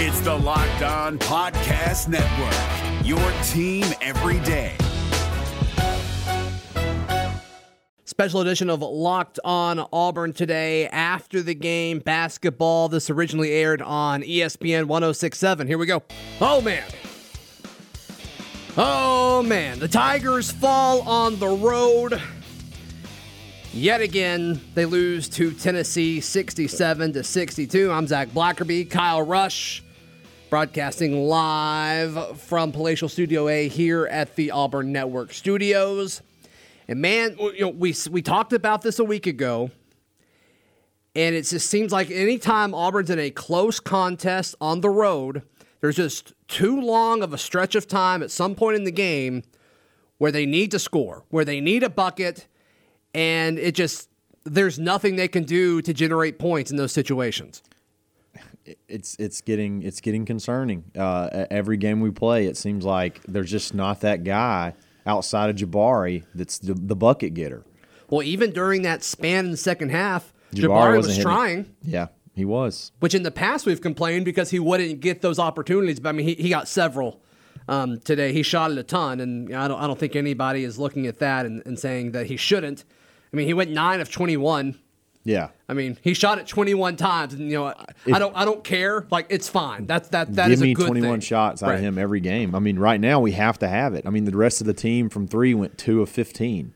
It's the Locked On Podcast Network, your team every day. Special edition of Locked On Auburn today after the game basketball. This originally aired on ESPN 1067. Here we go. Oh, man. Oh, man. The Tigers fall on the road. Yet again, they lose to Tennessee 67 to 62. I'm Zach Blackerby, Kyle Rush, broadcasting live from Palatial Studio A here at the Auburn Network Studios. And man, you know, we we talked about this a week ago, and it just seems like anytime Auburn's in a close contest on the road, there's just too long of a stretch of time at some point in the game where they need to score, where they need a bucket, and it just there's nothing they can do to generate points in those situations. It's it's getting it's getting concerning. Uh, every game we play, it seems like there's just not that guy outside of Jabari that's the, the bucket getter. Well, even during that span in the second half, Jabari Jabari, wasn't hitting. trying. Yeah, he was. which in the past we've complained because he wouldn't get those opportunities. But I mean, he, he got several um, today. He shot it a ton, and I don't I don't think anybody is looking at that and, and saying that he shouldn't. I mean, he went nine of twenty one. Yeah. I mean, he shot it twenty one times, and you know, I don't I don't care. Like it's fine. That's that that Give is me a good 21 thing. shots out Right. of him every game. I mean, right now we have to have it. I mean, the rest of the team from three went two of 15.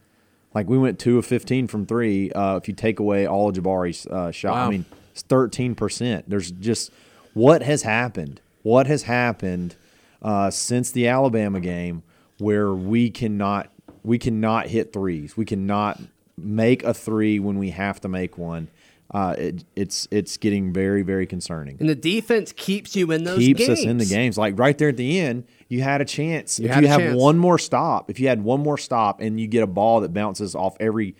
Like we went two of 15 from three. Uh, if you take away all of Jabari's uh, shot, Wow. I mean, it's 13 percent. There's just what has happened. What has happened uh, since the Alabama game where we cannot we cannot hit threes. We cannot make a three when we have to make one. Uh, it, it's it's getting very very concerning And the defense keeps you in those keeps games. us in the games. Like right there at the end, you had a chance. if had you have chance. one more stop, if you had one more stop and you get a ball that bounces off every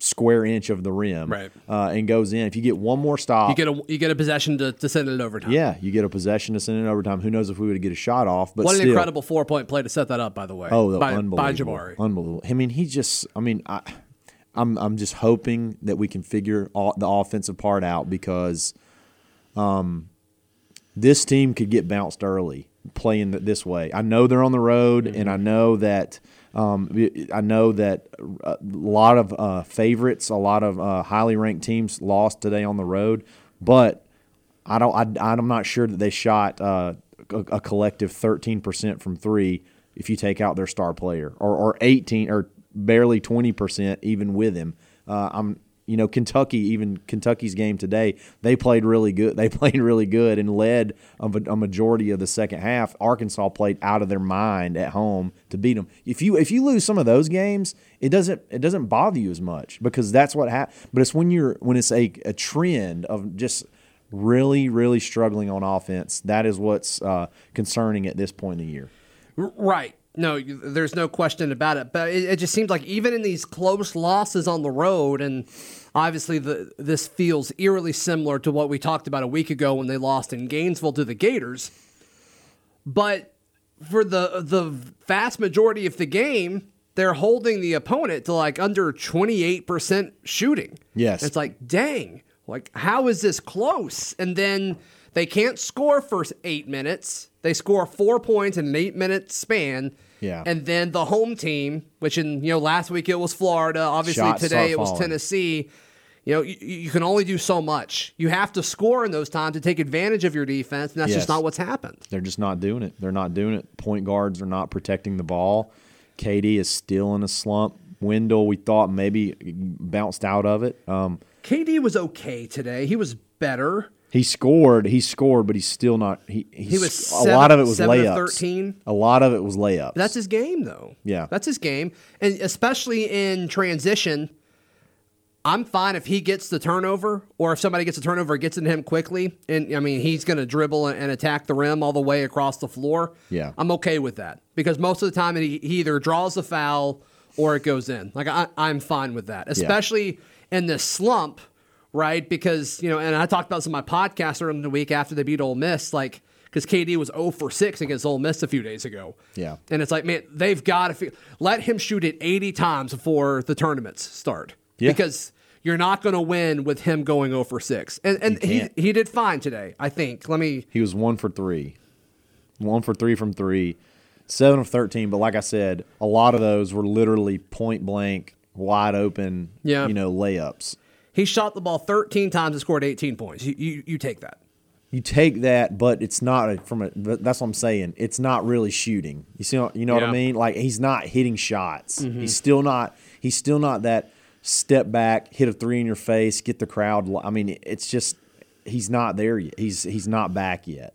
square inch of the rim Right. uh, and goes in, if you get one more stop, You get a you get a possession to, to send it overtime. yeah, you get a possession to send it in overtime. Who knows if we would get a shot off? But What an incredible four point play to set that up, by the way. Oh, the by, unbelievable, by Jabari. unbelievable. I mean, he just. I mean, I, I'm I'm just hoping that we can figure all, the offensive part out because, um, this team could get bounced early playing this way. I know they're on the road, and I know that. Um, I know that a lot of uh, favorites, a lot of uh, highly ranked teams lost today on the road, but I don't. I, I'm not sure that they shot uh, a, a collective 13 percent from three. If you take out their star player, or, or 18, or barely 20 percent, even with him. Uh, I'm. You know, Kentucky, even Kentucky's game today, they played really good. They played really good and led a, a majority of the second half. Arkansas played out of their mind at home to beat them. If you if you lose some of those games, it doesn't it doesn't bother you as much because that's what happens. But it's when you're when it's a, a trend of just really, really struggling on offense. That is what's uh, concerning at this point in the year. Right. No, there's no question about it. But it, it just seems like even in these close losses on the road, and obviously the this feels eerily similar to what we talked about a week ago when they lost in Gainesville to the Gators. But for the the vast majority of the game, they're holding the opponent to like under 28% shooting. Yes. It's like, dang, like how is this close? And then they can't score for eight minutes. They score four points in an eight minute span. Yeah. And then the home team, which in you know last week it was Florida, obviously Shots today it was falling. Tennessee. You know, you, you can only do so much. You have to score in those times to take advantage of your defense, and that's Yes. just not what's happened. They're just not doing it. They're not doing it. Point guards are not protecting the ball. KD is still in a slump. Wendell, we thought maybe bounced out of it. Um, KD was okay today. He was better. He scored. He scored, but he's still not. He he's, He was a lot of it was seven layups. 13. A lot of it was layups. That's his game, though. Yeah. That's his game. And especially in transition, I'm fine if he gets the turnover or if somebody gets a turnover, it gets into him quickly. And I mean, he's going to dribble and, and attack the rim all the way across the floor. Yeah. I'm okay with that because most of the time he, he either draws the foul or it goes in. Like, I, I'm fine with that, especially in this slump, right? Because, you know, and I talked about this in my podcast earlier in the week after they beat Ole Miss, like, because KD was 0 for 6 against Ole Miss a few days ago. Yeah. And it's like, man, they've got to fe- let him shoot it 80 times before the tournaments start. Yeah. Because you're not going to win with him going oh over six. And and he he did fine today. I think. Let me. He was one for three, one for three from three, seven of thirteen. But like I said, a lot of those were literally point blank, wide open. Yeah. you know, layups. He shot the ball 13 times and scored 18 points. You you, you take that. You take that, but it's not a, from a. but That's what I'm saying. It's not really shooting. You see, what- you know what I mean? Like he's not hitting shots. Mm-hmm. He's still not. He's still not that step back, hit a three in your face, get the crowd. I mean, it's just he's not there yet. He's he's not back yet.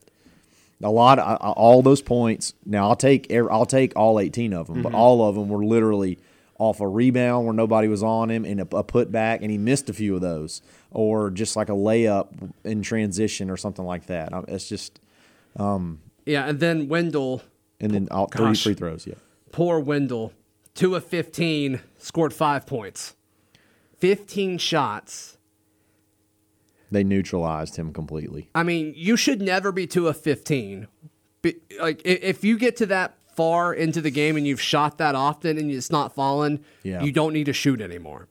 A lot of all those points. Now I'll take I'll take all 18 of them, Mm-hmm. but all of them were literally off a rebound where nobody was on him and a, a putback, and he missed a few of those, or just like a layup in transition or something like that. Um, It's just Yeah, and then Wendell, and then all, three free throws. Yeah, poor Wendell, two of 15, scored five points. 15 shots. they neutralized him completely. I mean, you should never be two of 15. Be, like, if you get to that far into the game and you've shot that often and it's not falling, Yeah. you don't need to shoot anymore.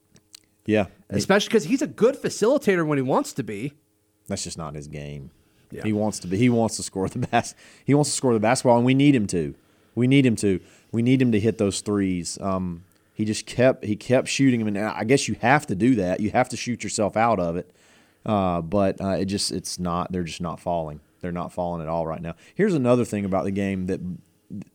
Yeah, Especially because he's a good facilitator when he wants to be. that's just not his game. Yeah. He wants to be. He wants to score the bas- He wants to score the basketball, and we need him to. We need him to. We need him to hit those threes. Um, he just kept. He kept shooting them, and I guess you have to do that. You have to shoot yourself out of it. Uh, but uh, it just. It's not. They're just not falling. They're not falling at all right now. Here's another thing about the game that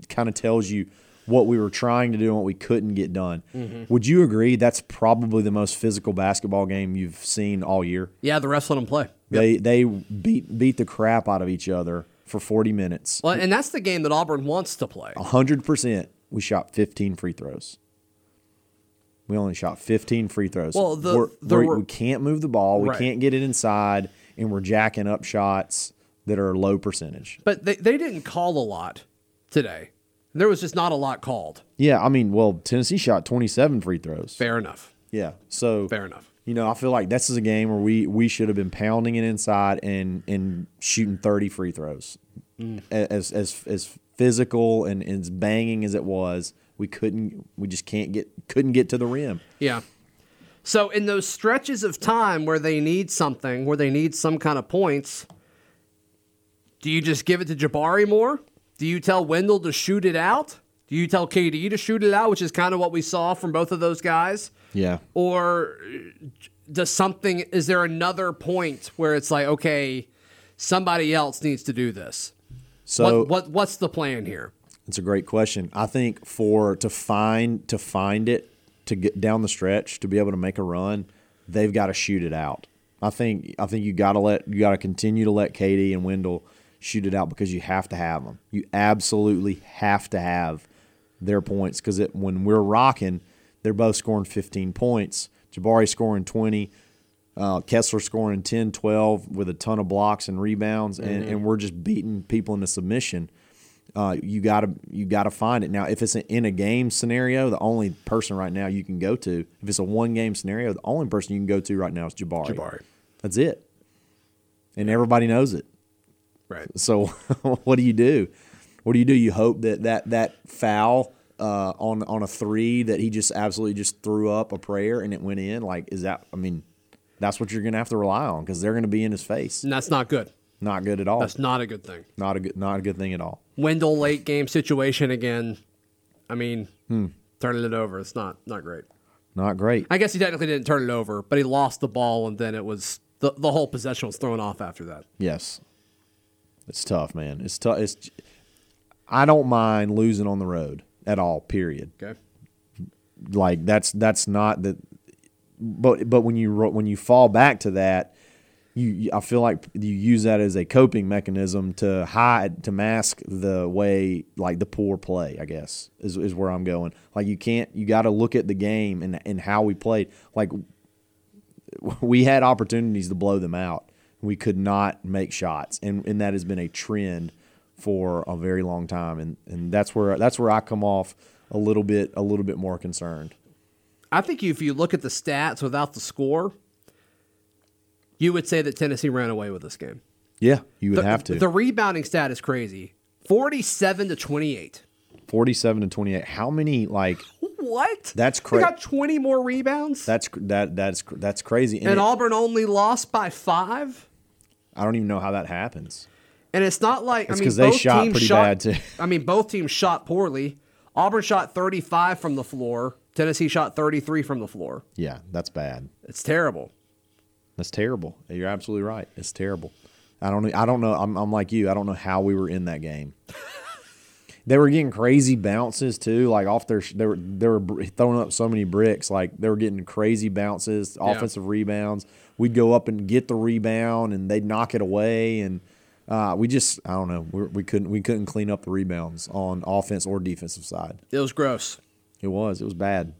kind of tells you what we were trying to do and what we couldn't get done. Mm-hmm. Would you agree that's probably the most physical basketball game you've seen all year? Yeah, the rest let him play. They they beat beat the crap out of each other for 40 minutes. Well, and that's the game that Auburn wants to play. 100% we shot 15 free throws. We only shot 15 free throws. Well, the- We're- the we're- we can't move the ball. We Right. can't get it inside, and we're jacking up shots that are low percentage. But they, they didn't call a lot today. There was just not a lot called. Yeah, I mean, well, Tennessee shot 27 free throws. Fair enough. Yeah, so Fair enough. You know, I feel like this is a game where we we should have been pounding it inside and and shooting 30 free throws. Mm. As as as physical and, and as banging as it was, we couldn't we just can't get couldn't get to the rim. Yeah. So in those stretches of time where they need something, where they need some kind of points, do you just give it to Jabari more? Do you tell Wendell to shoot it out? Do you tell KD to shoot it out, which is kind of what we saw from both of those guys? Yeah. Or uh, does something is there another point where it's like, okay, somebody else needs to do this? So what, what what's the plan here? It's a great question. I think for to find to find it to get down the stretch to be able to make a run, they've got to shoot it out. I think I think you got to let you got to continue to let KD and Wendell shoot it out because you have to have them. You absolutely have to have their points because when we're rocking, they're both scoring 15 points. Jabari scoring 20, uh, Kessler scoring 10, 12 with a ton of blocks and rebounds, and, and we're just beating people into submission uh, you gotta you gotta find it now. If it's an in a game scenario, the only person right now you can go to, if it's a one game scenario, the only person you can go to right now is Jabari. Jabari. That's it, and everybody knows it. Right. So what do you do? What do you do? You hope that that that foul uh, on on a three that he just absolutely just threw up a prayer and it went in. Like, is that? I mean, that's what you're gonna have to rely on because they're gonna be in his face. And that's not good. Not good at all. That's not a good thing. not a good not a good thing at all. Wendell late game situation again. I mean, Hmm. turning it over. It's not not great. Not great. I guess he technically didn't turn it over, but he lost the ball, and then it was the the whole possession was thrown off after that. Yes. It's tough, man. It's tough. It's. I don't mind losing on the road at all. Period. Okay. Like that's that's not the. But but when you when you fall back to that, you you- I feel like you use that as a coping mechanism to hide to mask the way like the poor play. I guess is is where I'm going. Like you can't you got to look at the game and and how we played. Like we had opportunities to blow them out. We could not make shots, and and that has been a trend for a very long time. And and that's where that's where I come off a little bit a little bit more concerned. I think if you look at the stats without the score, you would say that Tennessee ran away with this game. Yeah, you would The, have to. The rebounding stat is crazy. 47 to 28. 47 to 28. How many like What? That's They cra- got 20 more rebounds. that's that that's that's crazy. And, and it- Auburn only lost by five. I don't even know how that happens. And it's not like It's I mean 'cause they both shot teams pretty shot, bad, too. I mean both teams shot poorly. Auburn shot 35 from the floor. Tennessee shot 33 from the floor. Yeah, that's bad. It's terrible. That's terrible. You're absolutely right. It's terrible. I don't. I don't know. I'm, I'm like you. I don't know how we were in that game. they were getting crazy bounces too, like off their. They were they were throwing up so many bricks. Like they were getting crazy bounces, Yeah. offensive rebounds. We'd go up and get the rebound, and they'd knock it away, and uh, we just. I don't know. We, we couldn't. We couldn't clean up the rebounds on offense or defensive side. It was gross. It was. It was bad.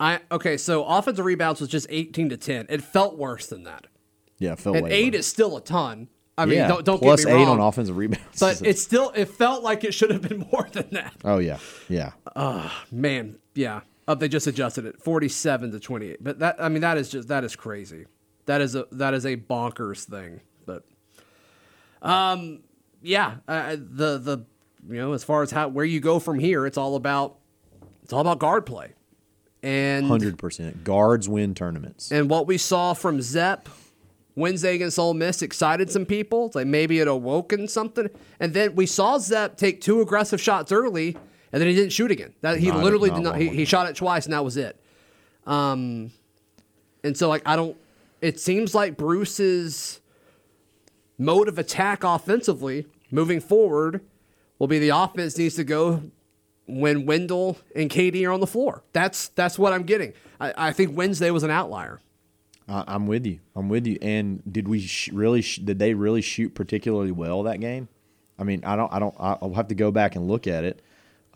I okay, so offensive rebounds was just 18 to 10. It felt worse than that. Yeah, it felt And eight worse. is still a ton. I mean, yeah, don't, don't plus get me eight wrong. on offensive rebounds. but it still it felt like it should have been more than that. oh yeah, yeah. Oh man, yeah. Oh, they just adjusted it, forty-seven to twenty-eight. But that, I mean, that is just that is crazy. That is a that is a bonkers thing. But, um, yeah, uh, the the you know as far as how where you go from here, it's all about it's all about guard play, and Hundred percent. Guards win tournaments. and what we saw from Zep Wednesday against Ole Miss excited some people. It's like maybe it awoken something. And then we saw Zep take two aggressive shots early, and then he didn't shoot again. That he literally not did not. He, he shot it twice, and that was it. Um, and so like I don't. It seems like Bruce's mode of attack offensively moving forward will be the offense needs to go when Wendell and KD are on the floor. That's that's what I'm getting. I, I think Wednesday was an outlier. I, I'm with you. I'm with you. And did we sh- really? Sh- did they really shoot particularly well that game? I mean, I don't. I don't. I'll have to go back and look at it.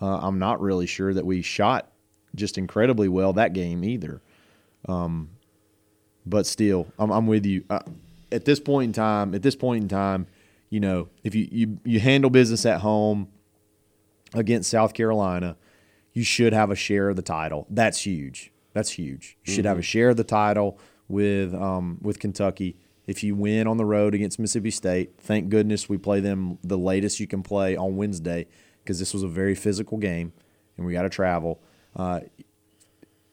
Uh, I'm not really sure that we shot just incredibly well that game either. Um, but still, I'm, I'm with you. Uh, at this point in time, at this point in time, you know, if you, you you handle business at home against South Carolina, you should have a share of the title. That's huge. That's huge. You should have a share of the title with um, with Kentucky. If you win on the road against Mississippi State, thank goodness we play them the latest you can play on Wednesday because this was a very physical game and we got to travel. Uh,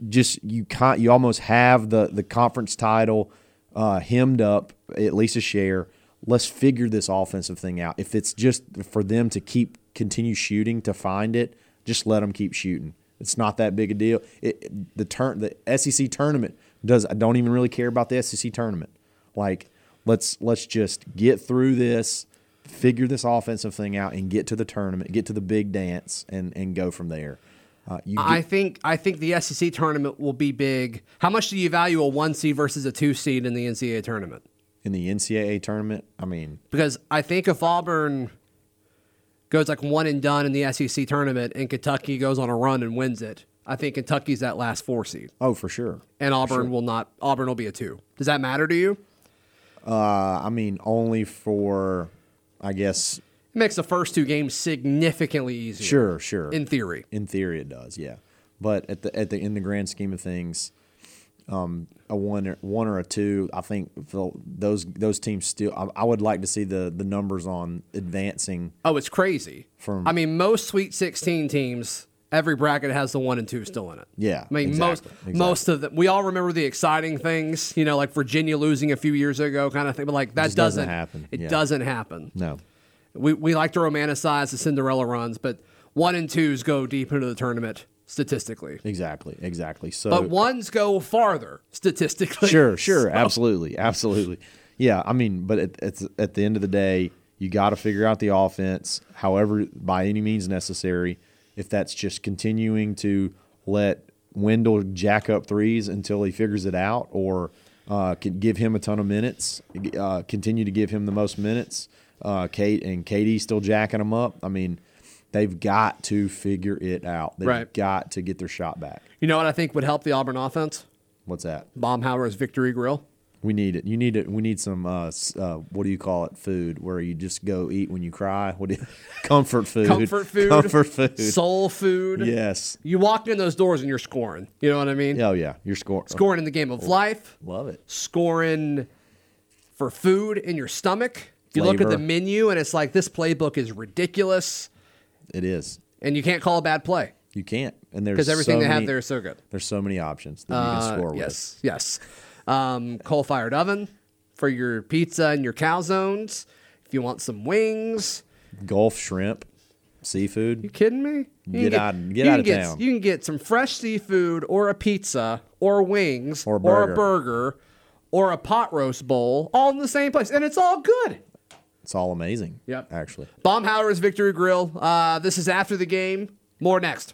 just you can't you almost have the the conference title uh, hemmed up at least a share. Let's figure this offensive thing out. If it's just for them to keep continue shooting to find it, just let them keep shooting. It's not that big a deal. It, the turn the SEC tournament does. I don't even really care about the SEC tournament. Like let's let's just get through this, figure this offensive thing out, and get to the tournament, get to the big dance, and and go from there. Uh, you I think I think the SEC tournament will be big. How much do you value a one seed versus a two seed in the NCAA tournament? in the NCAA tournament, I mean, Because I think if Auburn goes like one and done in the SEC tournament and Kentucky goes on a run and wins it, I think Kentucky's that last four seed, oh for sure. and Auburn will not. Auburn will be a two. Does that matter to you? Uh, I mean, only for, I guess, It makes the first two games significantly easier. sure, sure. In theory, In theory, it does, yeah. But at the at the in the grand scheme of things, um, a one or, one or a two, I think those those teams still. I, I would like to see the the numbers on advancing. oh, it's crazy. From- I mean, most Sweet 16 teams, every bracket has the one and two still in it. Yeah, I mean, most exactly, most of them. We all remember the exciting things, you know, like Virginia losing a few years ago, kind of thing. But like that doesn't doesn't happen, It yeah. doesn't happen. No, We we like to romanticize the Cinderella runs, but one and twos go deep into the tournament statistically. exactly, exactly. So, But ones go farther statistically. sure, sure, So- absolutely, absolutely. Yeah, I mean, but at, at, at the end of the day, you got to figure out the offense, however, by any means necessary. If that's just continuing to let Wendell jack up threes until he figures it out, or uh, can give him a ton of minutes, uh, continue to give him the most minutes. Uh, Kate and KD still jacking them up. I mean, they've got to figure it out. They've Right. got to get their shot back. You know what I think would help the Auburn offense? What's that? Baumhower's Victory Grill. We need it. You need it. We need some. Uh, uh, what do you call it? Food where you just go eat when you cry. What do you, comfort food? Comfort food. Comfort food. Soul food. yes. You walk in those doors and you're scoring. You know what I mean? Oh yeah. You're scoring. Scoring in the game of life, Love it. scoring for food in your stomach. You look at the menu and it's like this playbook is ridiculous. It is. and you can't call a bad play You can't, and there's because everything so they have there is so good. There's so many options that you Uh, can score with. yes, yes. Um, coal-fired oven for your pizza and your calzones. If you want some wings, Gulf shrimp, seafood. you kidding me? You can Get out- get out of get, town. You can get some fresh seafood or a pizza or wings Or a or a burger. burger or a pot roast bowl, all in the same place, and it's all good. It's all amazing. Yep. Actually. Baumhower's Victory Grill. Uh, this is after the game. More next.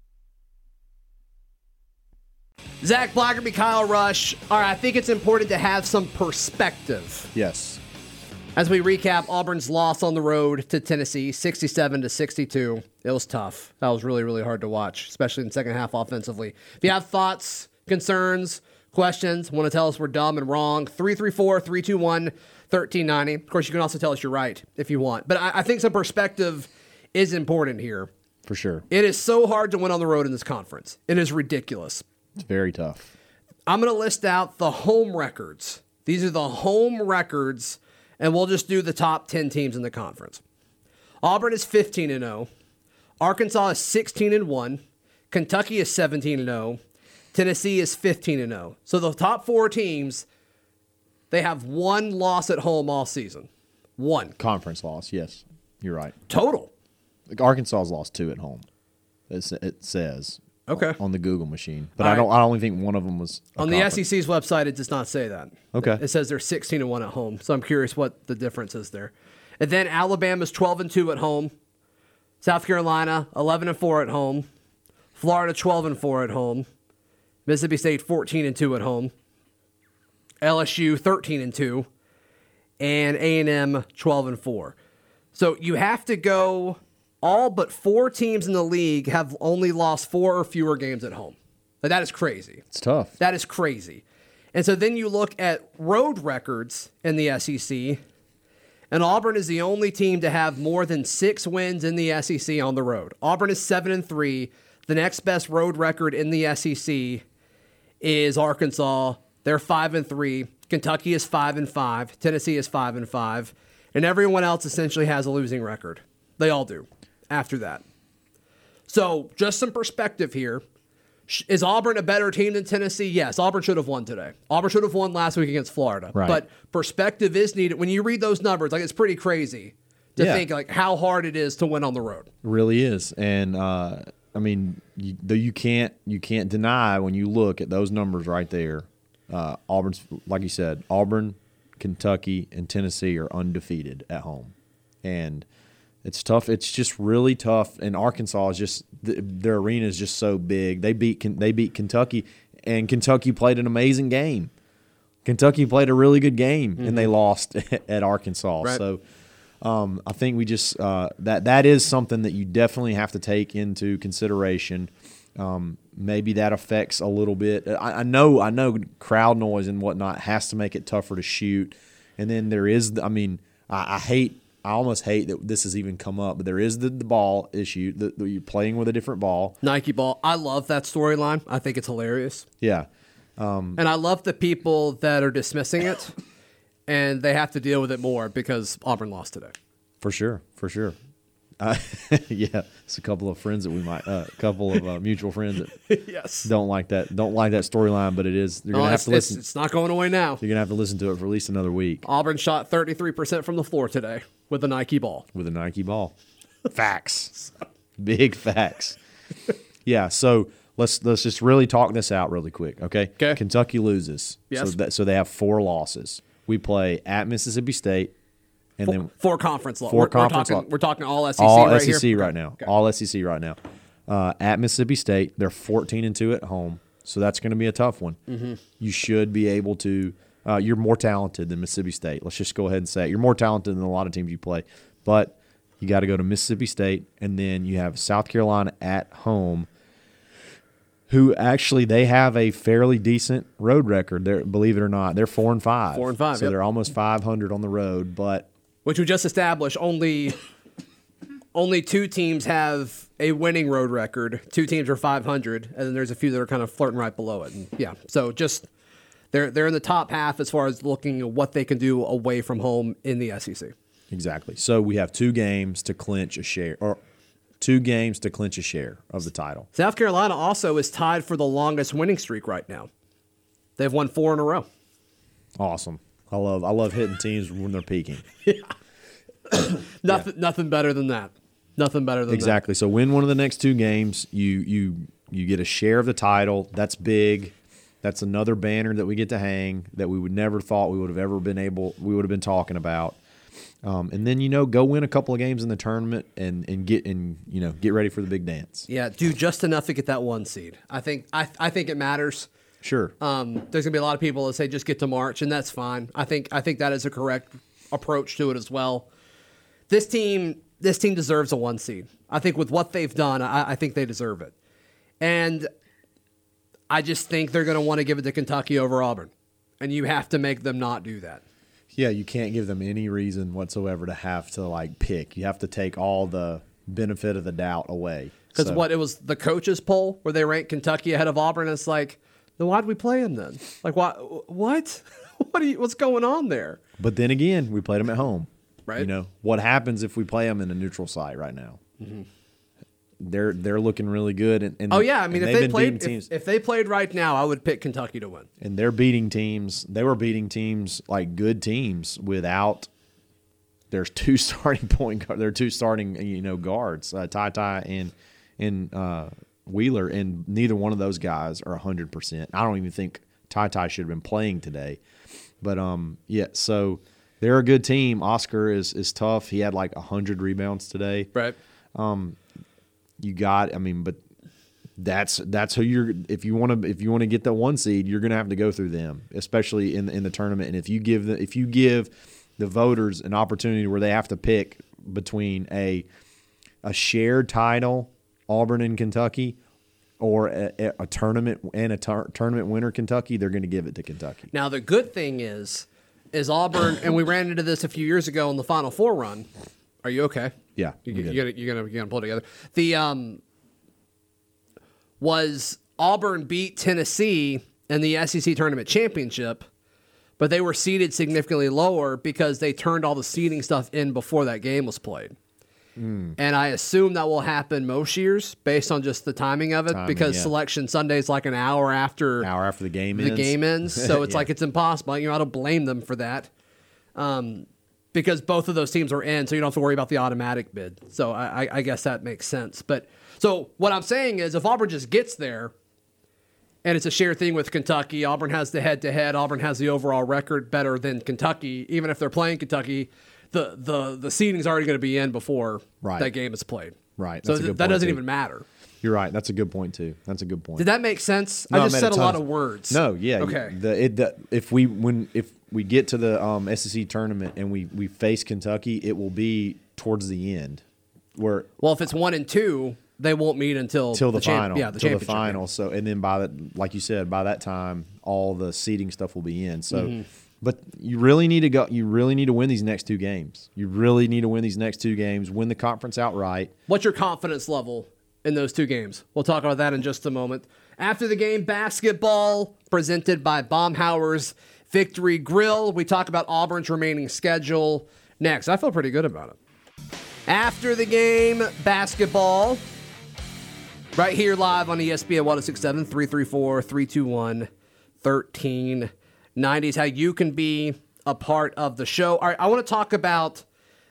Zach Blackerby, Kyle Rush. All right, I think it's important to have some perspective Yes. as we recap Auburn's loss on the road to Tennessee, 67 to 62. It was tough. That was really, really hard to watch, especially in the second half offensively. If you have thoughts, concerns, questions, want to tell us we're dumb and wrong, 334 321 1390. Of course, you can also tell us you're right if you want. But I, I think some perspective is important here. For sure. It is so hard to win on the road in this conference. It is ridiculous. It's very tough. I'm going to list out the home records. These are the home records, and we'll just do the top 10 teams in the conference. Auburn is 15 and 0. Arkansas is 16 and 1. Kentucky is 17 and 0. Tennessee is 15 and 0. So the top 4 teams they have one loss at home all season. One Conference loss. Yes. You're right. total. Like Arkansas's lost two at home. It's, it says Okay. on the Google machine, but All I don't. I don't think one of them was On the conference. SEC's website, it does not say that. Okay. It says they're 16 and 1 at home. So I'm curious what the difference is there. And then Alabama's 12 and 2 at home. South Carolina 11 and 4 at home. Florida 12 and 4 at home. Mississippi State 14 and 2 at home. LSU 13 and 2 and A&M 12 and 4. So you have to go all but 4 teams in the league have only lost 4 or fewer games at home. Like, that is crazy. It's tough. That is crazy. And so then you look at road records in the SEC, and Auburn is the only team to have more than six wins in the SEC on the road. Auburn is seven and three. The next best road record in the SEC is Arkansas. They're five and three. Kentucky is five and five. Tennessee is five and five. And everyone else essentially has a losing record. They all do after that. So, just some perspective here. Is Auburn a better team than Tennessee? Yes. Auburn should have won today. Auburn should have won last week against Florida. Right. But perspective is needed. When you read those numbers, like it's pretty crazy to Yeah. think like how hard it is to win on the road. It really is, and uh, I mean, you, though you can't you can't deny when you look at those numbers right there. Uh, Auburn's like you said, Auburn, Kentucky, and Tennessee are undefeated at home, and it's tough. It's just really tough. And Arkansas is just their arena is just so big. They beat they beat Kentucky, and Kentucky played an amazing game. Kentucky played a really good game, and they lost at Arkansas. Right. So. Um, I think we just uh, that that is something that you definitely have to take into consideration. Um, maybe that affects a little bit. I, I know I know crowd noise and whatnot has to make it tougher to shoot, and then there is. I mean, I, I hate. I almost hate that this has even come up, but there is the, the ball issue. that you're playing with a different ball. Nike ball. I love that storyline. I think it's hilarious. Yeah, And I love the people that are dismissing it and they have to deal with it more because Auburn lost today. for sure, for sure. Uh, yeah, it's a couple of friends that we might, uh, a couple of uh, mutual friends that yes. don't like that don't like that storyline, but it is they're gonna have it's, to it's, listen. it's not going away now. You're gonna have to listen to it for at least another week Auburn shot 33% from the floor today with a Nike ball. with a Nike ball. facts, big facts. Yeah, so let's let's just really talk this out really quick, Okay. Okay. Kentucky loses, Yes. so that so they have four losses. We play at Mississippi State, and then Four conference law. Four we're, conference we're talking, we're talking all SEC all right SEC here. right now. All SEC right now. Uh, at Mississippi State, they're 14 and two at home, so that's going to be a tough one. Mm-hmm. You should be able to. Uh, you're more talented than Mississippi State. Let's just go ahead and say it. You're more talented than a lot of teams you play, but You got to go to Mississippi State, and then you have South Carolina at home. Who actually they have a fairly decent road record. They're, believe it or not, they're four and five. Four and five, So yep. they're almost five hundred on the road. But which we just established only only two teams have a winning road record. Two teams are 500, and then there's a few that are kind of flirting right below it. And yeah, so just they're they're in the top half as far as looking at what they can do away from home in the SEC. Exactly. So we have two games to clinch a share, or two games to clinch a share of the title. South Carolina also is tied for the longest winning streak right now. They've won four in a row. Awesome. I love I love hitting teams when they're peaking. yeah. Nothing nothing better than that. Nothing better than Exactly. So win one of the next two games, you you you get a share of the title. That's big. That's another banner that we get to hang that we would never thought we would have ever been able we would have been talking about. Um, and then you know go win a couple of games in the tournament and and get and you know get ready for the big dance. Yeah, do just enough to get that one seed. I think I I think it matters. Sure. Um, there's gonna be a lot of people that say just get to March, and that's fine. I think I think that is a correct approach to it as well. This team this team deserves a one seed. I think with what they've done, I, I think they deserve it, and I just think they're gonna want to give it to Kentucky over Auburn, and you have to make them not do that. Yeah, you can't give them any reason whatsoever to have to like pick. You have to take all the benefit of the doubt away. Because So- what it was the coaches poll where they ranked Kentucky ahead of Auburn. It's like, then why'd we play them then? Like, why? What? What? Are you, what's going on there? But then again, we played them at home. Right. You know what happens if we play them in a neutral site right now? Mm-hmm. They're they're looking really good. And, and. Oh yeah, I mean, if they played, teams, if, if they played right now, I would pick Kentucky to win. and they're beating teams. They were beating teams like good teams without. There's two starting point guard. There are two starting you know guards, uh, Ty Ty and and uh, Wheeler, and neither one of those guys are hundred percent. I don't even think Ty Ty should have been playing today. But um, yeah. So they're a good team. Oscar is is tough. He had like hundred rebounds today Right. You got. I mean, but that's that's who you're. If you want to, if you want to get that one seed, you're going to have to go through them, especially in in the tournament. And if you give the if you give the voters an opportunity where they have to pick between a a shared title, Auburn and Kentucky, or a, a- tournament and a tur- tournament winner, Kentucky, they're going to give it to Kentucky. Now the good thing is, is Auburn, and we ran into this a few years ago in the Final Four run. Are you okay? Yeah, you, good. gotta, you're gonna you're gonna pull it together. The um was Auburn beat Tennessee in the SEC tournament championship, but they were seeded significantly lower because they turned all the seeding stuff in before that game was played. Hmm. And I assume that will happen most years based on just the timing of it Timing, because yeah. selection Sunday is like an hour after An hour after the game the ends. game ends. So it's Yeah. like it's impossible. You know, I don't blame them for that. Um, because both of those teams are in, so you don't have to worry about the automatic bid. So I, I, guess that makes sense. But so what I'm saying is, if Auburn just gets there, and it's a shared thing with Kentucky, Auburn has the head-to-head. Auburn has the overall record better than Kentucky. Even if they're playing Kentucky, the the the seeding's already going to be in before Right. that game is played. Right. So That's a th- that doesn't too. even matter. You're right. That's a good point too. That's a good point. Did that make sense? No, I just said a ton lot of- of words. No, yeah. Okay. The, it, the, if we when if we get to the um, SEC tournament and we we face Kentucky, it will be towards the end, where Well, if it's one and two, they won't meet until till the, champ- final, yeah, the till the championship final. So and then by that, like you said, by that time, all the seeding stuff will be in. So. Mm-hmm. But you really need to go. You really need to win these next two games. You really need to win these next two games. Win the conference outright. What's your confidence level in those two games? We'll talk about that in just a moment. After the game, basketball presented by Baumhower's Victory Grill. We talk about Auburn's remaining schedule next. I feel pretty good about it. After the game, basketball. Right here live on ESPN 1067 334 321 1390 is how you can be a part of the show. All right, I want to talk about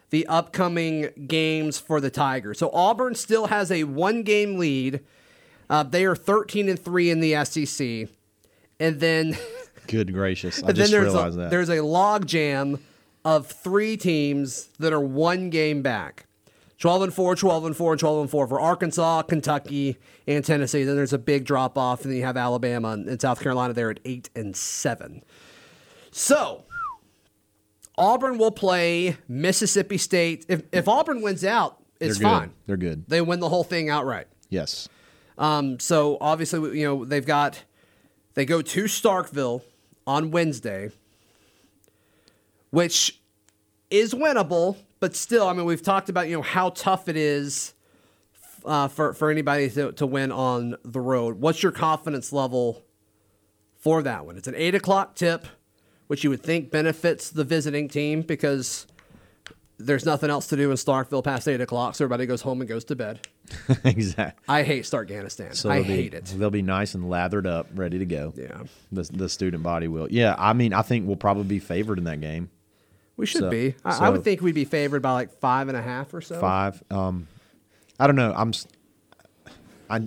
the upcoming games for the Tigers. So Auburn still has a one game lead. Uh, they are 13 and 3 in the SEC. And then, Good gracious! I and just there's realized a, that. there's a log jam of three teams that are one game back. 12 and 4, 12 and 4, and 12 and 4 for Arkansas, Kentucky, and Tennessee. Then there's a big drop off, and then you have Alabama and and South Carolina there at 8 and 7. So, Auburn will play Mississippi State. If, if Auburn wins out, it's They're fine. They're good. They win the whole thing outright. Yes. Um, so obviously, you know, they've got they go to Starkville on Wednesday, which is winnable, but still, I mean, we've talked about you know how tough it is uh, for for anybody to, to win on the road. What's your confidence level for that one? It's an eight o'clock tip, which you would think benefits the visiting team because there's nothing else to do in Starkville past eight o'clock, so everybody goes home and goes to bed. exactly. I hate Starkganistan. So I be, hate it. They'll be nice and lathered up, ready to go. Yeah. The the student body will. Yeah. I mean, I think we'll probably be favored in that game. We should So- be. I, I would think we'd be favored by like five and a half or so. Five. Um, I don't know. I'm. I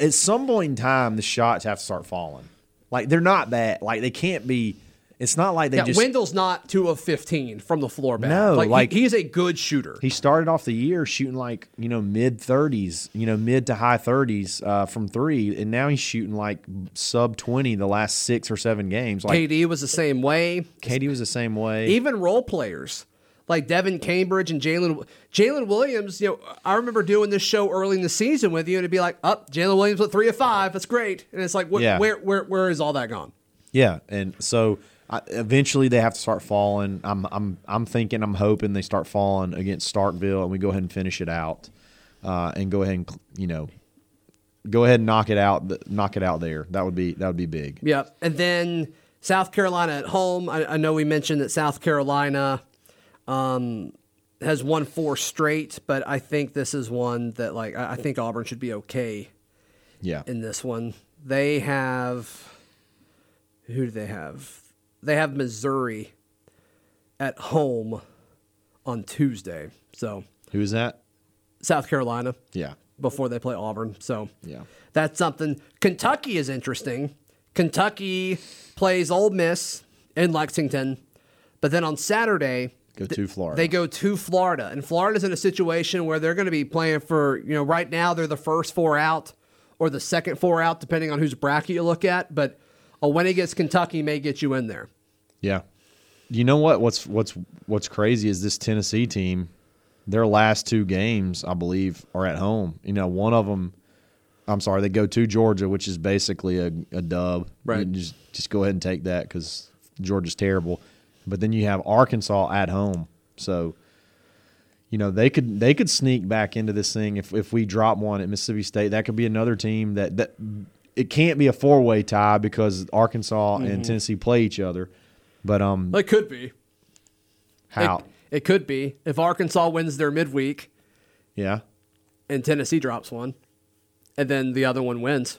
at some point in time, the shots have to start falling. Like they're not that. Like they can't be. It's not like they Yeah, just. Wendell's not two of fifteen from the floor back. No, like, he- he's a good shooter. He started off the year shooting like you know mid thirties, you know mid to high thirties uh, from three, and now he's shooting like sub twenty the last six or seven games. Like KD was the same way. KD was the same way. Even role players like Devan Cambridge and Jaylin Jaylin Williams. You know, I remember doing this show early in the season with you, and it'd be like, "Up, Jaylin Williams with three of five. That's great." And it's like, wh- Yeah. where where where is all that gone? Yeah, and so I, eventually they have to start falling. I'm I'm I'm thinking, I'm hoping they start falling against Starkville, and we go ahead and finish it out, uh, and go ahead and you know, go ahead and knock it out, knock it out there. That would be that would be big. Yep. And then South Carolina at home. I, I know we mentioned that South Carolina um, has won four straight, but I think this is one that like I, I think Auburn should be okay Yeah, in this one. They have who do they have? They have Missouri at home on Tuesday. So who is that? South Carolina Yeah, before they play Auburn. So Yeah. that's something. Kentucky is interesting. Kentucky plays Ole Miss in Lexington, but then on Saturday go to Florida. they go to Florida, and Florida's in a situation where they're going to be playing for you know right now they're the first four out or the second four out depending on whose bracket you look at, but a win against Kentucky may get you in there. Yeah. You know what? What's what's what's crazy is this Tennessee team. Their last two games, I believe, are at home. You know, one of them. I'm sorry, they go to Georgia, which is basically a, a dub. Right. You just just go ahead and take that because Georgia's terrible. But then you have Arkansas at home, so you know they could they could sneak back into this thing if if we drop one at Mississippi State. That could be another team that that it can't be a four way tie because Arkansas Mm-hmm. and Tennessee play each other. But um, It could be. how? It, it could be if Arkansas wins their midweek yeah, and Tennessee drops one, and then the other one wins.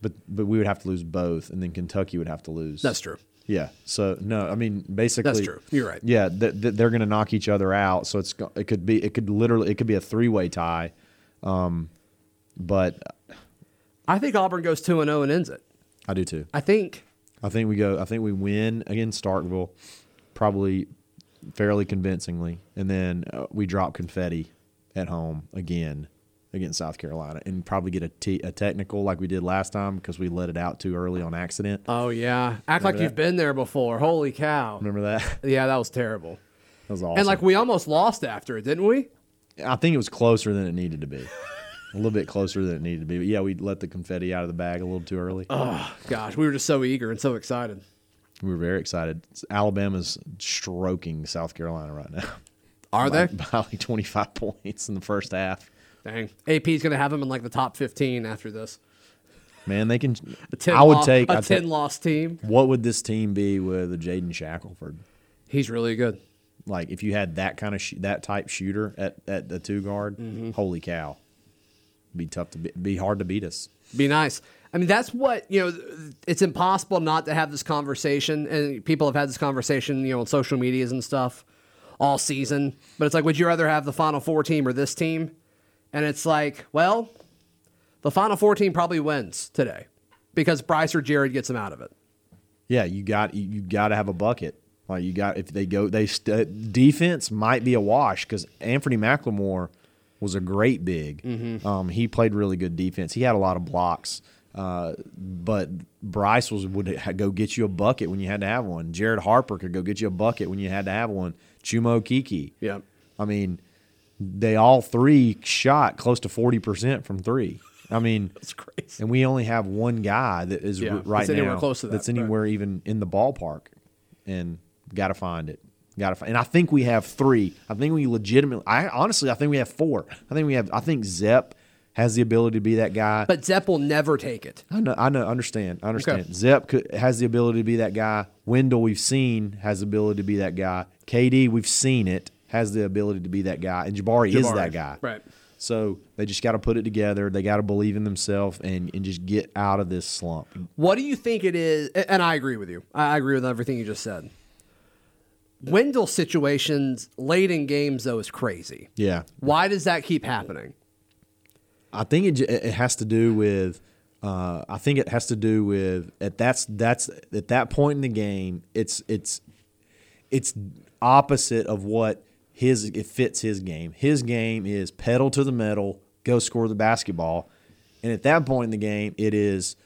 but but we would have to lose both, and then Kentucky would have to lose. That's true. Yeah. So no, I mean basically That's true. You're right. Yeah, th- th- they're going to knock each other out. So it's it could be it could literally it could be a three way tie. Um, but I think Auburn goes two and zero and ends it. I do too. I think. I think we go. I think we win against Starkville, probably fairly convincingly, and then uh, we drop confetti at home again against South Carolina, and probably get a, t- a technical like we did last time because we let it out too early on accident. Oh yeah, act like Remember you've been there before. Holy cow! Remember that? Yeah, that was terrible. That was awesome. And like we almost lost after it, didn't we? I think it was closer than it needed to be. a little bit closer than it needed to be. But yeah, we let the confetti out of the bag a little too early. Oh gosh, we were just so eager and so excited. we were very excited. Alabama's stroking South Carolina right now. Are by, they? by like 25 points in the first half. Dang. AP's gonna have them in like the top fifteen after this. Man, they can. A 10 I would take. a I'd take- ten loss team. what would this team be with a Jaden Shackelford? He's really good. Like if you had that kind of sh- that type shooter at, at the two guard, Mm-hmm. holy cow, be tough to be, be hard to beat us. Be nice. I mean, that's what you know. It's impossible not to have this conversation, and people have had this conversation, you know, on social medias and stuff all season. But it's like, would you rather have the Final Four team or this team? And it's like, well, the Final Four team probably wins today because Bryce or Jared gets them out of it. Yeah, you got you, got to have a bucket. Like you got if they go they st- uh, defense might be a wash because Anfernee McLemore was a great big. Mm-hmm. Um, he played really good defense. He had a lot of blocks. Uh, but Bryce was would go get you a bucket when you had to have one. Jared Harper could go get you a bucket when you had to have one. Chuma Okeke. Yeah. I mean, they all three shot close to forty percent from three. I mean, That's crazy. and we only have one guy that is Yeah, right that's anywhere now close to that, that's right. anywhere even in the ballpark, and got to find it. Got to find, and I think we have three. I think we legitimately. I honestly, I think we have four. I think we have. I think Zep has the ability to be that guy. But Zep will never take it. I know, I know, understand, I understand. Okay. Zep could, has the ability to be that guy. Wendell, we've seen, has the ability to be that guy. KD, we've seen it, has the ability to be that guy, and Jabari, is that guy. right. So they just got to put it together. They got to believe in themselves and, and just get out of this slump. What do you think it is? And I agree with you. I agree with everything you just said. Wendell situations late in games though is crazy. Yeah, Why does that keep happening? I think it, it has to do with. Uh, I think it has to do with at that's that's at that point in the game. It's it's it's opposite of what his it fits his game. His game is pedal to the metal, go score the basketball, and at that point in the game, it is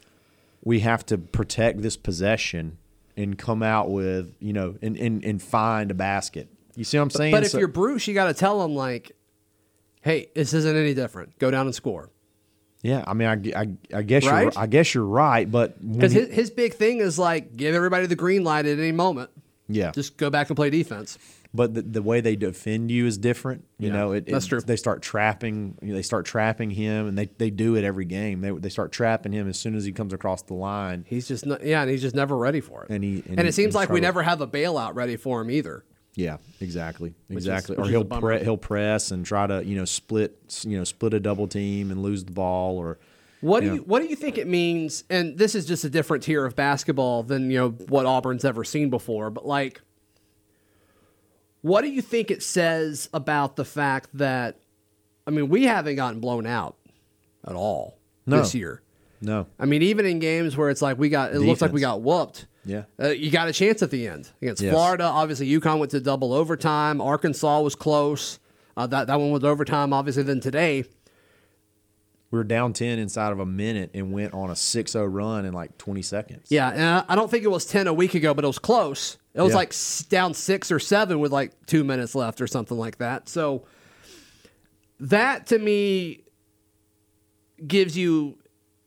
we have to protect this possession and come out with you know and and, and find a basket. You see what I'm saying? But if So- you're Bruce, you got to tell him like, "Hey, this isn't any different. Go down and score." yeah, I mean, I, I, I guess Right? you're I guess you're right, but Because his, his big thing is like give everybody the green light at any moment. yeah, Just go back and play defense. But the, the way they defend you is different. You Yeah, know, it, that's it- true. They start trapping. You know, they start trapping him, and they, they do it every game. They they start trapping him as soon as he comes across the line. He's just not, yeah, and he's just never ready for it. And he- and and, it seems like we never have a bailout ready for him either. Yeah, exactly, is- exactly. which or he'll pre- he'll press and try to you know split you know split a double team and lose the ball or What do Yeah. you what do you think it means? And this is just a different tier of basketball than you know what Auburn's ever seen before. But like, what do you think it says about the fact that? I mean, we haven't gotten blown out at all No. this year. no. I mean, even in games where it's like we got, it looks like we got whooped. Yeah. Uh, you got a chance at the end against Yes. Florida. Obviously, UConn went to double overtime. Arkansas was close. Uh, that that one was overtime. Obviously, then today. We were down ten inside of a minute and went on a 6-0 run in like twenty seconds. Yeah, and I- don't think it was ten a week ago, but it was close. It was Yeah. like down six or seven with like two minutes left or something like that. So that to me gives you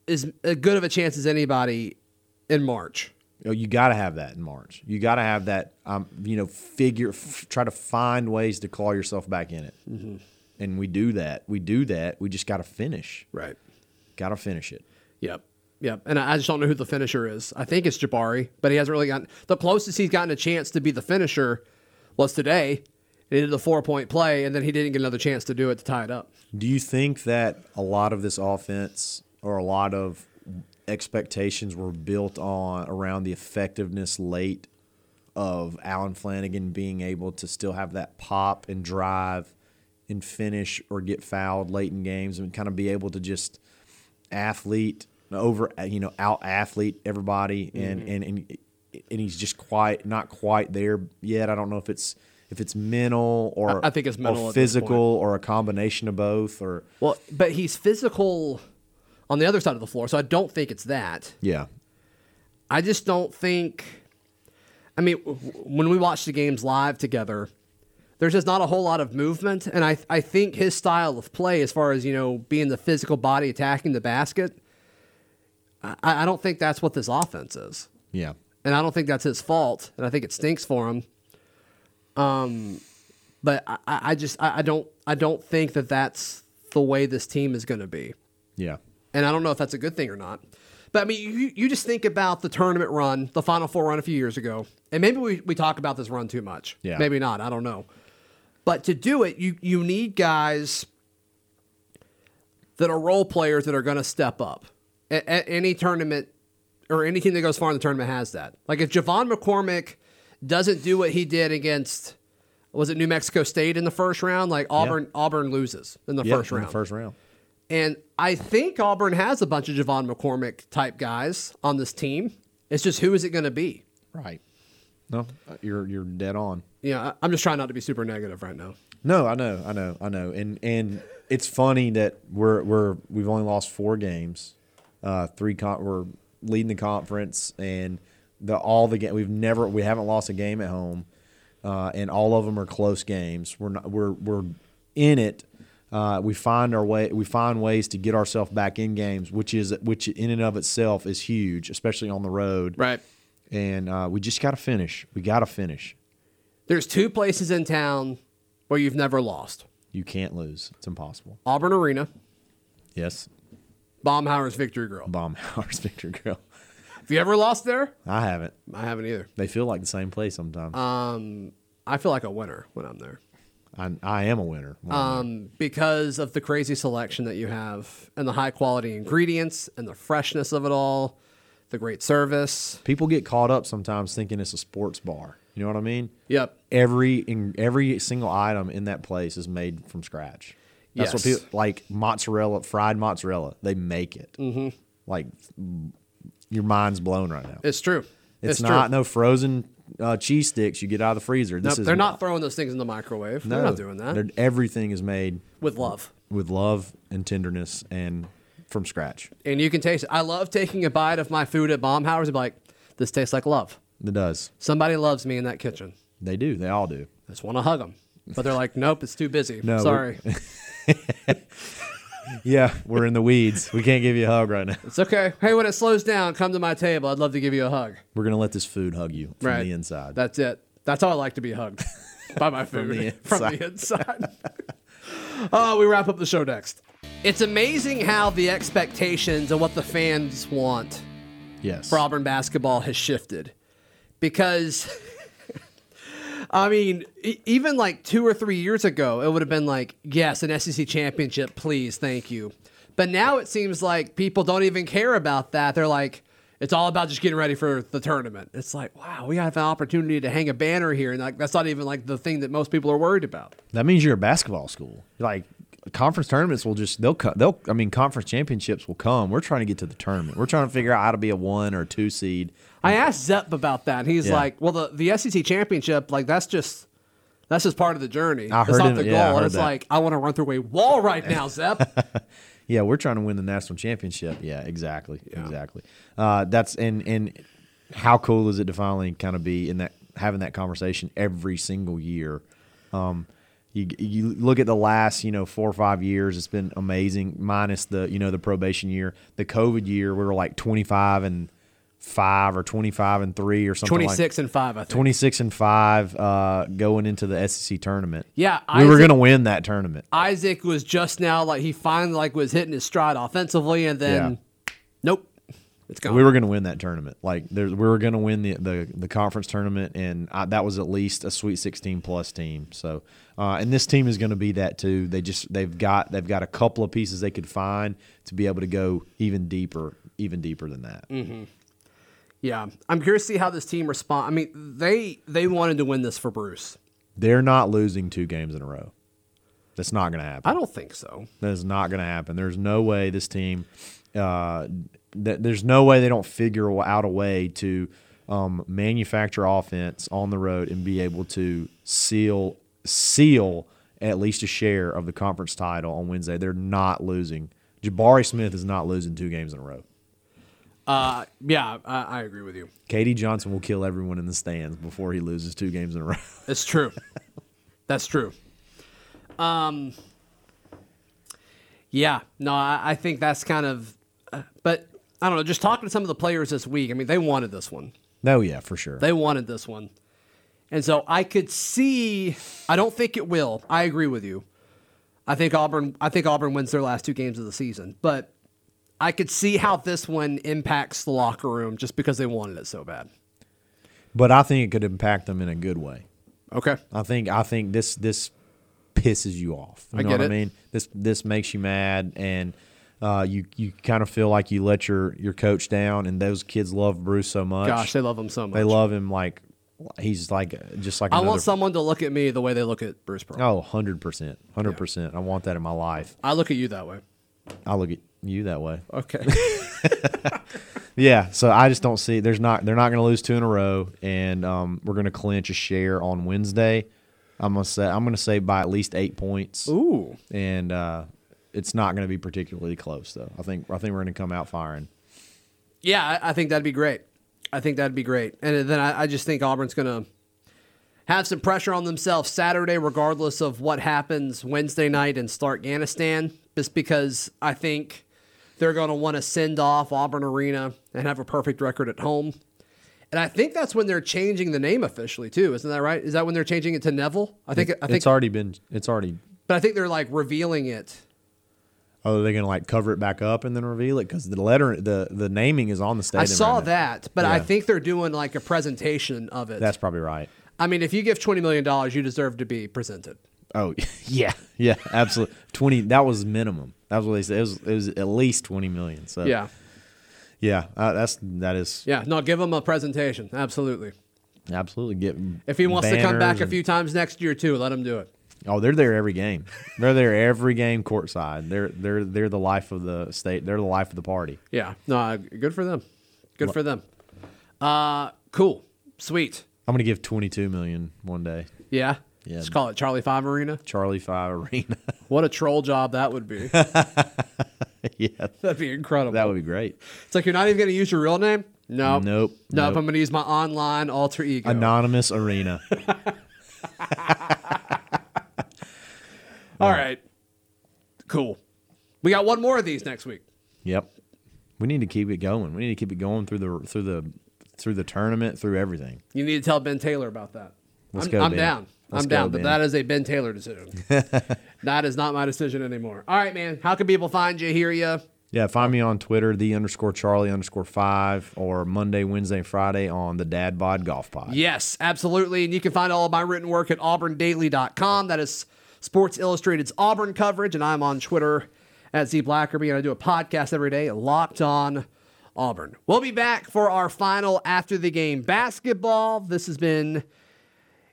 as as good of a chance as anybody in March. You, know, you got to have that in March. You got to have that. Um, you know, figure f- try to find ways to claw yourself back in it, Mm-hmm. And we do that. We do that. We just got to finish. Right. Got to finish it. Yep. Yep. And I just don't know who the finisher is. I think it's Jabari, but he hasn't really gotten the closest he's gotten a chance to be the finisher was today. He did the four point play, and then he didn't get another chance to do it to tie it up. Do you think that a lot of this offense or a lot of expectations were built on around the effectiveness late of Allen Flanagan being able to still have that pop and drive and finish or get fouled late in games and kind of be able to just athlete over you know out athlete everybody and, mm-hmm. and and and he's just quite not quite there yet. I don't know if it's if it's mental or I- think it's mental or physical or a combination of both or Well, but he's physical on the other side of the floor, so I don't think it's that. yeah I just don't think. I mean, when we watch the games live together, there's just not a whole lot of movement, and I I think his style of play, as far as you know, being the physical body attacking the basket, I, I don't think that's what this offense is, yeah and I don't think that's his fault, and I think it stinks for him. Um, but I, I just I, I don't I don't think that that's the way this team is going to be. yeah And I don't know if that's a good thing or not. But I mean, you, you just think about the tournament run, the Final Four run a few years ago, and maybe we, we talk about this run too much. Yeah. Maybe not. I don't know. But to do it, you, you need guys that are role players that are going to step up. At, at any tournament or any team that goes far in the tournament has that. Like if J'Von McCormick doesn't do what he did against, was it New Mexico State in the first round? Like Auburn, Auburn loses in the yeah first in round. the first round And I think Auburn has a bunch of J'Von McCormick type guys on this team. It's just who is it going to be? right no you're you're dead on Yeah, I'm just trying not to be super negative right now. no I know I know I know and and it's funny that we're we're we've only lost four games uh, three con- we're leading the conference, and the all the game we've never we haven't lost a game at home, uh, and all of them are close games. We're not we're we're in it. Uh, we find our way. We find ways to get ourselves back in games, which is which in and of itself is huge, especially on the road. Right. And uh, we just got to finish. We got to finish. There's two places in town where you've never lost You can't lose. It's impossible. Auburn Arena, Yes, Baumhower's Victory Grill. Baumhower's Victory Grill. Have you ever lost there? I haven't. I haven't either. They feel like the same place sometimes. Um, I feel like a winner when I'm there. I, I am a winner. Um, because of the crazy selection that you have and the high quality ingredients and the freshness of it all, the great service. People get caught up sometimes thinking it's a sports bar. You know what I mean? Yep. Every in, every single item in that place is made from scratch. That's what people like mozzarella, fried mozzarella. They make it. Mm-hmm. Like your mind's blown right now. It's true. It's, It's, not true. no frozen uh, cheese sticks you get out of the freezer. This Nope, they're not throwing those things in the microwave. No, they're not doing that Everything is made with love. with love and tenderness and from scratch. And you can taste it. I love taking a bite of my food at Baumhower's and be like, this tastes like love. It does. Somebody loves me in that kitchen. They do. They all do. I just want to hug them. But they're like, nope, it's too busy. No, Sorry. Yeah, we're in the weeds. We can't give you a hug right now. It's okay. Hey, when it slows down, come to my table. I'd love to give you a hug. We're gonna let this food hug you from right. the inside. That's it. That's how I like to be hugged by my food the from the inside. oh, we wrap up the show next. It's amazing how the expectations and what the fans want yes. for Auburn basketball has shifted. Because, I mean, even like two or three years ago, it would have been like, yes, an SEC championship, please, thank you. But now it seems like people don't even care about that. They're like, it's all about just getting ready for the tournament. It's like, wow, we have an opportunity to hang a banner here, and like that's not even like the thing that most people are worried about. That means you're a basketball school. Like conference tournaments will just they'll co- they'll I mean conference championships will come. We're trying to get to the tournament. We're trying to figure out how to be a one or a two seed. I asked Zep about that, he's Yeah. like, "Well, the the SEC championship, like that's just that's just part of the journey. I It's not the goal." yeah, and it's that. like, I want to run through a wall right now, Zep. Yeah, we're trying to win the national championship. Yeah, exactly, exactly. Uh, that's and and how cool is it to finally kind of be in that having that conversation every single year. Um, you you look at the last you know four or five years, it's been amazing. Minus the you know the probation year, the COVID year, we were like twenty five and five or twenty five and three or something. 26 like and five, I think. 26 and 5 uh, going into the SEC tournament. Yeah, we were going to win that tournament. Isaac was just now like he finally like was hitting his stride offensively, and then nope, it's gone. We were going to win that tournament. Like there, we were going to win the, the the conference tournament, and I, that was at least a Sweet 16 plus team. So, uh, and this team is going to be that too. They just they've got they've got a couple of pieces they could find to be able to go even deeper, even deeper than that. yeah, I'm curious to see how this team respond. I mean, they they wanted to win this for Bruce. They're not losing two games in a row. That's not going to happen. I don't think so. That is not going to happen. There's no way this team. Uh, there's no way they don't figure out a way to um, manufacture offense on the road and be able to seal seal at least a share of the conference title on Wednesday. They're not losing. Jabari Smith is not losing two games in a row. Uh, yeah, I, I agree with you. KD Johnson will kill everyone in the stands before he loses two games in a row. It's true. That's true. Um. Yeah, no, I, I think that's kind of, uh, but I don't know. Just talking to some of the players this week, I mean, they wanted this one. no, yeah, for sure. They wanted this one, and so I could see. I don't think it will. I agree with you. I think Auburn. I think Auburn wins their last two games of the season, but I could see how this one impacts the locker room just because they wanted it so bad. but I think it could impact them in a good way. Okay. I think I think this this pisses you off. You I know get what it. I mean? This this makes you mad and uh, you you kind of feel like you let your your coach down and those kids love Bruce so much. Gosh, they love him so much. They love him like he's like just like I another, want someone to look at me the way they look at Bruce Pearl. Oh, 100%. 100%. I want that in my life. I look at you that way. I look at you that way. Okay. Yeah, so I just don't see there's not they're not going to lose two in a row and um, we're going to clinch a share on Wednesday. I'm going to say I'm to say by at least 8 points. Ooh. and uh, it's not going to be particularly close though. I think I think we're going to come out firing. Yeah, I, I think that'd be great. I think that'd be great. And then I, I just think Auburn's going to have some pressure on themselves Saturday, regardless of what happens Wednesday night in Starkganistan, just because I think they're going to want to send off Auburn Arena and have a perfect record at home. And I think that's when they're changing the name officially too, isn't that right? Is that when they're changing it to Neville? I think. I think. it's already been. It's already. But I think they're like revealing it. Oh, are they going to like cover it back up and then reveal it? Because the letter, the the naming is on the stadium. I saw that, but I think they're doing like a presentation of it. That's probably right. I mean, if you give twenty million dollars, you deserve to be presented. Oh yeah, yeah, absolutely. Twenty. That was minimum. That was what they said. It was, it was at least twenty million. So Yeah, yeah. Uh, that's that is yeah. No, give him a presentation. Absolutely. absolutely get. If he wants to come back banners a few times next year too, let him do it. Oh, they're there every game. They're there every game courtside. They're they're they're the life of the state. They're the life of the party. Yeah. No, uh, good for them. Good for them. Uh, cool. Sweet. I'm gonna give 22 million one day. Yeah. Yeah. Just call it Charlie Five Arena. Charlie Five Arena. What a troll job that would be. yeah, That'd be incredible. that would be great. It's like you're not even going to use your real name. No. Nope. No, Nope. I'm going to use my online alter ego. Anonymous Arena. All right. Cool. We got one more of these next week. Yep. We need to keep it going. We need to keep it going through the through the through the tournament, through everything. You need to tell Ben Taylor about that. Let's I'm, go, I'm Ben. down. Let's I'm go, down, but that is a Ben Taylor decision. that is not my decision anymore. All right, man. How can people find you, hear you? Yeah, find me on Twitter, the underscore Charlie underscore five, or Monday, Wednesday, Friday on the Dad Bod Golf Pod. Yes, absolutely. And you can find all of my written work at auburndaily.com. That is Sports Illustrated's Auburn coverage. And I'm on Twitter at Z Blackerby. And I do a podcast every day, Locked On Auburn. We'll be back for our final after the game basketball. This has been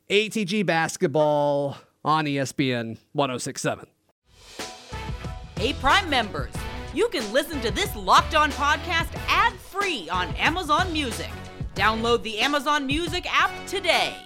ATG Basketball on ESPN 1067. Hey, Prime members, you can listen to this Locked On podcast ad free on Amazon Music. Download the Amazon Music app today.